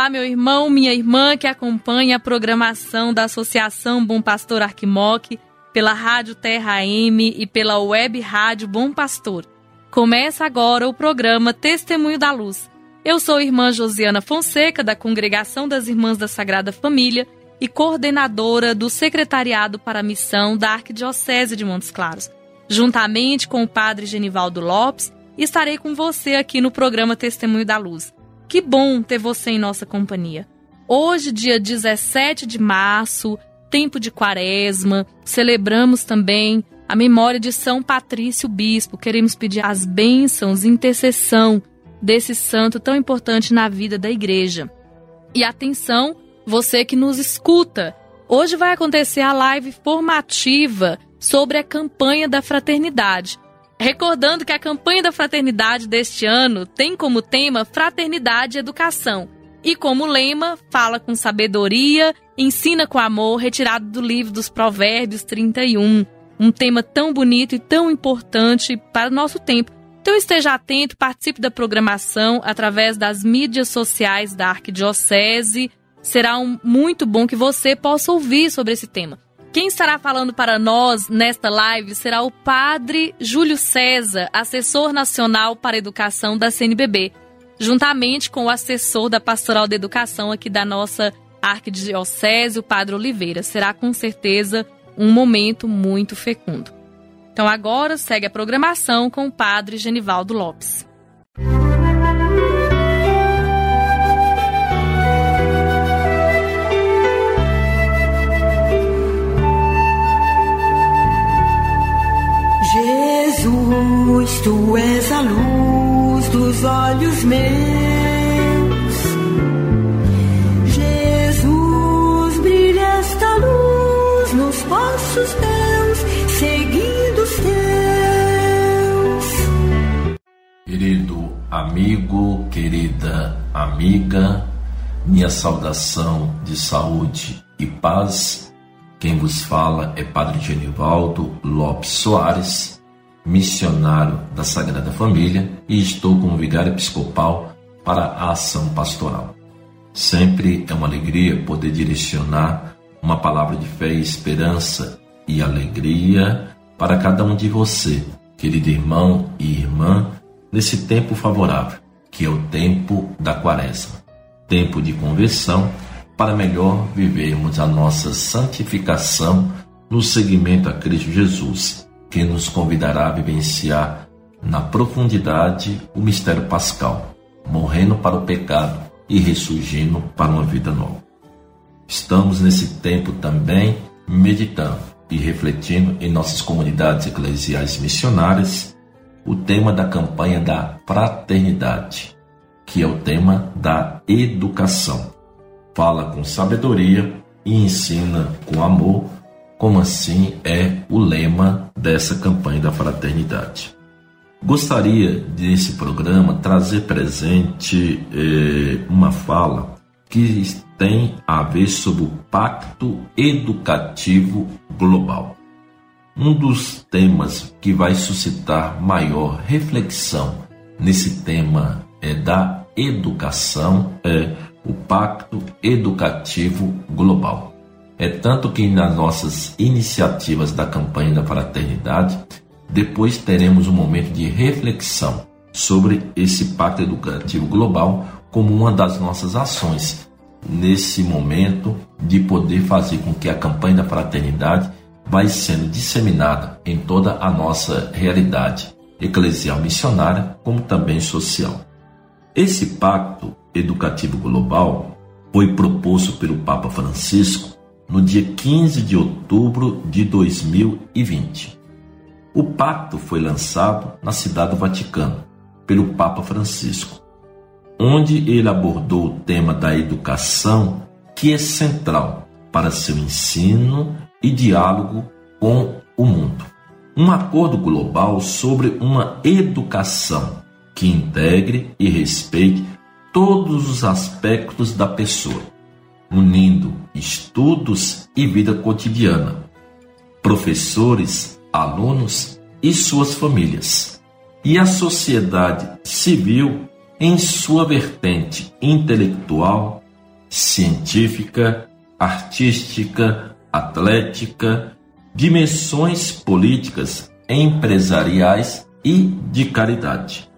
Olá, meu irmão, minha irmã que acompanha a programação da Associação Bom Pastor Arquimoc pela Rádio Terra M e pela Web Rádio Bom Pastor. Começa agora o programa Testemunho da Luz. Eu sou irmã Josiana Fonseca, da Congregação das Irmãs da Sagrada Família e coordenadora do Secretariado para a Missão da Arquidiocese de Montes Claros. Juntamente com o Padre Genivaldo Lopes, estarei com você aqui no programa Testemunho da Luz. Que bom ter você em nossa companhia. Hoje, dia 17 de março, tempo de quaresma, celebramos também a memória de São Patrício Bispo. Queremos pedir as bênçãos intercessão desse santo tão importante na vida da igreja. E atenção, você que nos escuta, hoje vai acontecer a live formativa sobre a campanha da fraternidade. Recordando que a campanha da fraternidade deste ano tem como tema Fraternidade e Educação. E como lema, fala com sabedoria, ensina com amor, retirado do livro dos Provérbios 31. Um tema tão bonito e tão importante para o nosso tempo. Então esteja atento, participe da programação através das mídias sociais da Arquidiocese. Será um, muito bom que você possa ouvir sobre esse tema. Quem estará falando para nós nesta live será o Padre Júlio César, assessor nacional para educação da CNBB, juntamente com o assessor da Pastoral da Educação aqui da nossa Arquidiocese, o Padre Oliveira. Será com certeza um momento muito fecundo. Então agora segue a programação com o Padre Genivaldo Lopes. Tu és a luz dos olhos meus. Jesus, brilha esta luz nos passos meus, seguindo os teus. Querido amigo, querida amiga, minha saudação de saúde e paz. Quem vos fala é Padre Genivaldo Lopes Soares, missionário da Sagrada Família, e estou como vigário episcopal para a ação pastoral. Sempre é uma alegria poder direcionar uma palavra de fé, esperança e alegria para cada um de você, querido irmão e irmã, nesse tempo favorável, que é o tempo da quaresma, tempo de conversão para melhor vivermos a nossa santificação no seguimento a Cristo Jesus, que nos convidará a vivenciar na profundidade o mistério pascal, morrendo para o pecado e ressurgindo para uma vida nova. Estamos nesse tempo também meditando e refletindo em nossas comunidades eclesiais missionárias o tema da campanha da fraternidade, que é o tema da educação. Fala com sabedoria e ensina com amor, como assim é o lema dessa campanha da fraternidade. Gostaria desse programa trazer presente eh, uma fala que tem a ver sobre o Pacto Educativo Global. Um dos temas que vai suscitar maior reflexão nesse tema é da educação é o Pacto Educativo Global. É tanto que nas nossas iniciativas da campanha da fraternidade, depois teremos um momento de reflexão sobre esse Pacto Educativo Global como uma das nossas ações nesse momento de poder fazer com que a campanha da fraternidade vai sendo disseminada em toda a nossa realidade eclesial missionária, como também social. Esse pacto educativo global foi proposto pelo Papa Francisco no dia 15 de outubro de 2020. O pacto foi lançado na Cidade do Vaticano pelo Papa Francisco, onde ele abordou o tema da educação, que é central para seu ensino e diálogo com o mundo. Um acordo global sobre uma educação que integre e respeite todos os aspectos da pessoa, unindo estudos e vida cotidiana, professores, alunos e suas famílias, e a sociedade civil em sua vertente intelectual, científica, artística, atlética, dimensões políticas, empresariais e de caridade.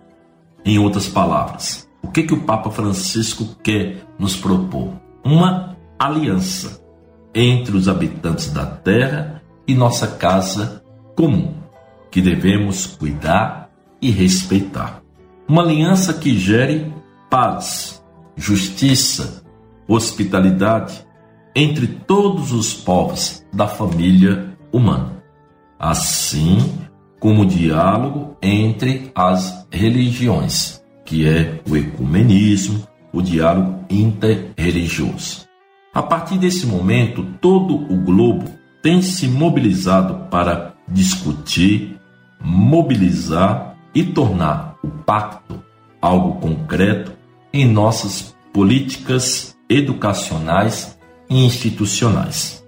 Em outras palavras, o que, que o Papa Francisco quer nos propor? Uma aliança entre os habitantes da terra e nossa casa comum, que devemos cuidar e respeitar. Uma aliança que gere paz, justiça, hospitalidade entre todos os povos da família humana, assim como o diálogo entre as religiões, que é o ecumenismo, o diálogo interreligioso. A partir desse momento, todo o globo tem se mobilizado para discutir, mobilizar e tornar o pacto algo concreto em nossas políticas educacionais e institucionais.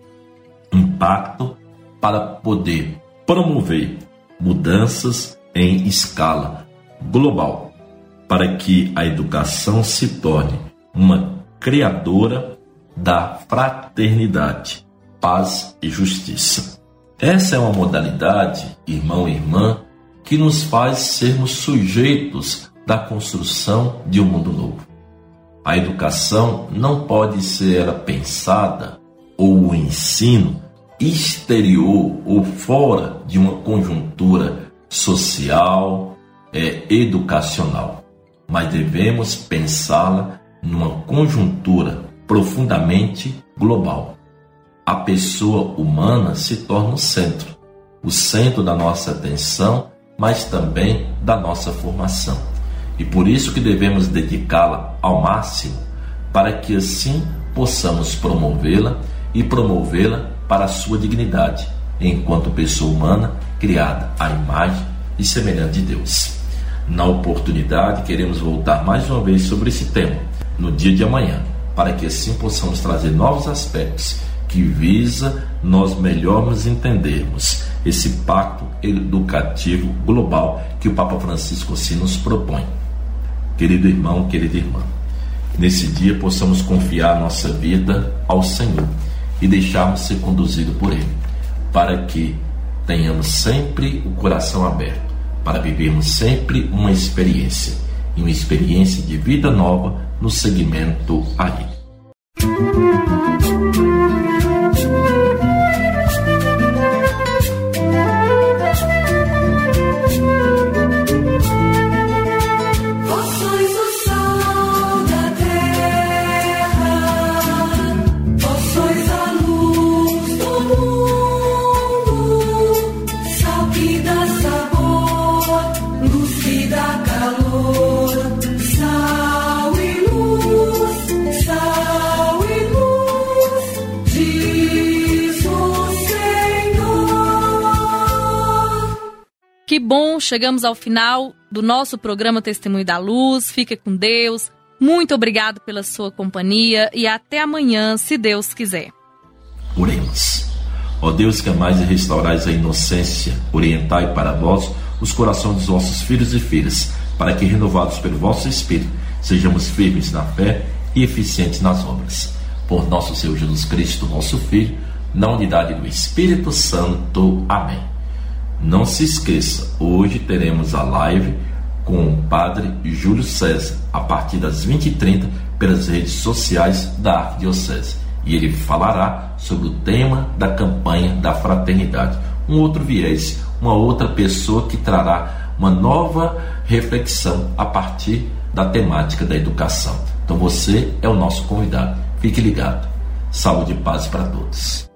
Um pacto para poder promover mudanças em escala global, para que a educação se torne uma criadora da fraternidade, paz e justiça. Essa é uma modalidade, irmão e irmã, que nos faz sermos sujeitos da construção de um mundo novo. A educação não pode ser pensada ou o ensino exterior ou fora de uma conjuntura social, é, educacional, mas devemos pensá-la numa conjuntura profundamente global. A pessoa humana se torna o centro, o centro da nossa atenção, mas também da nossa formação. E por isso que devemos dedicá-la ao máximo, para que assim possamos promovê-la e promovê-la para a sua dignidade, enquanto pessoa humana criada à imagem e semelhante de Deus. Na oportunidade, queremos voltar mais uma vez sobre esse tema no dia de amanhã, para que assim possamos trazer novos aspectos que visa nós melhormos entendermos esse pacto educativo global que o Papa Francisco assim nos propõe. Querido irmão, querida irmã, nesse dia possamos confiar nossa vida ao Senhor e deixarmos ser conduzidos por Ele, para que tenhamos sempre o coração aberto, para vivermos sempre uma experiência, e uma experiência de vida nova no segmento a Ele. bom, chegamos ao final do nosso programa Testemunho da Luz. Fique com Deus. Muito obrigado pela sua companhia e até amanhã, se Deus quiser. Oremos. Ó Deus que amais e restaurais a inocência, orientai para vós os corações dos vossos filhos e filhas, para que, renovados pelo vosso Espírito, sejamos firmes na fé e eficientes nas obras. Por nosso Senhor Jesus Cristo, vosso Filho, na unidade do Espírito Santo. Amém. Não se esqueça, hoje teremos a live com o Padre Júlio César, a partir das 20h30, pelas redes sociais da Arquidiocese. E ele falará sobre o tema da campanha da fraternidade. Um outro viés, uma outra pessoa que trará uma nova reflexão a partir da temática da educação. Então você é o nosso convidado. Fique ligado. Saúde e paz para todos.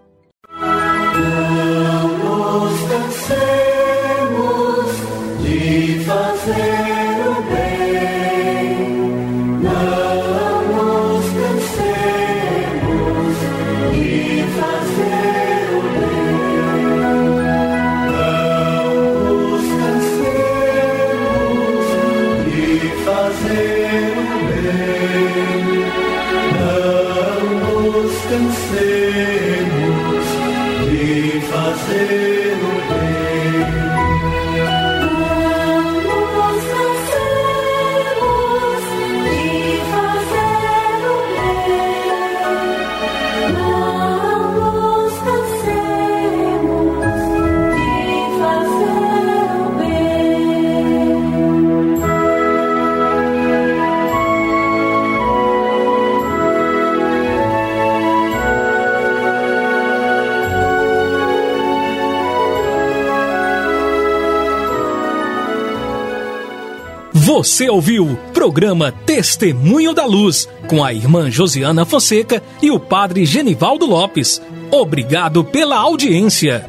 Você ouviu programa Testemunho da Luz com a irmã Josiana Fonseca e o padre Genivaldo Lopes. Obrigado pela audiência.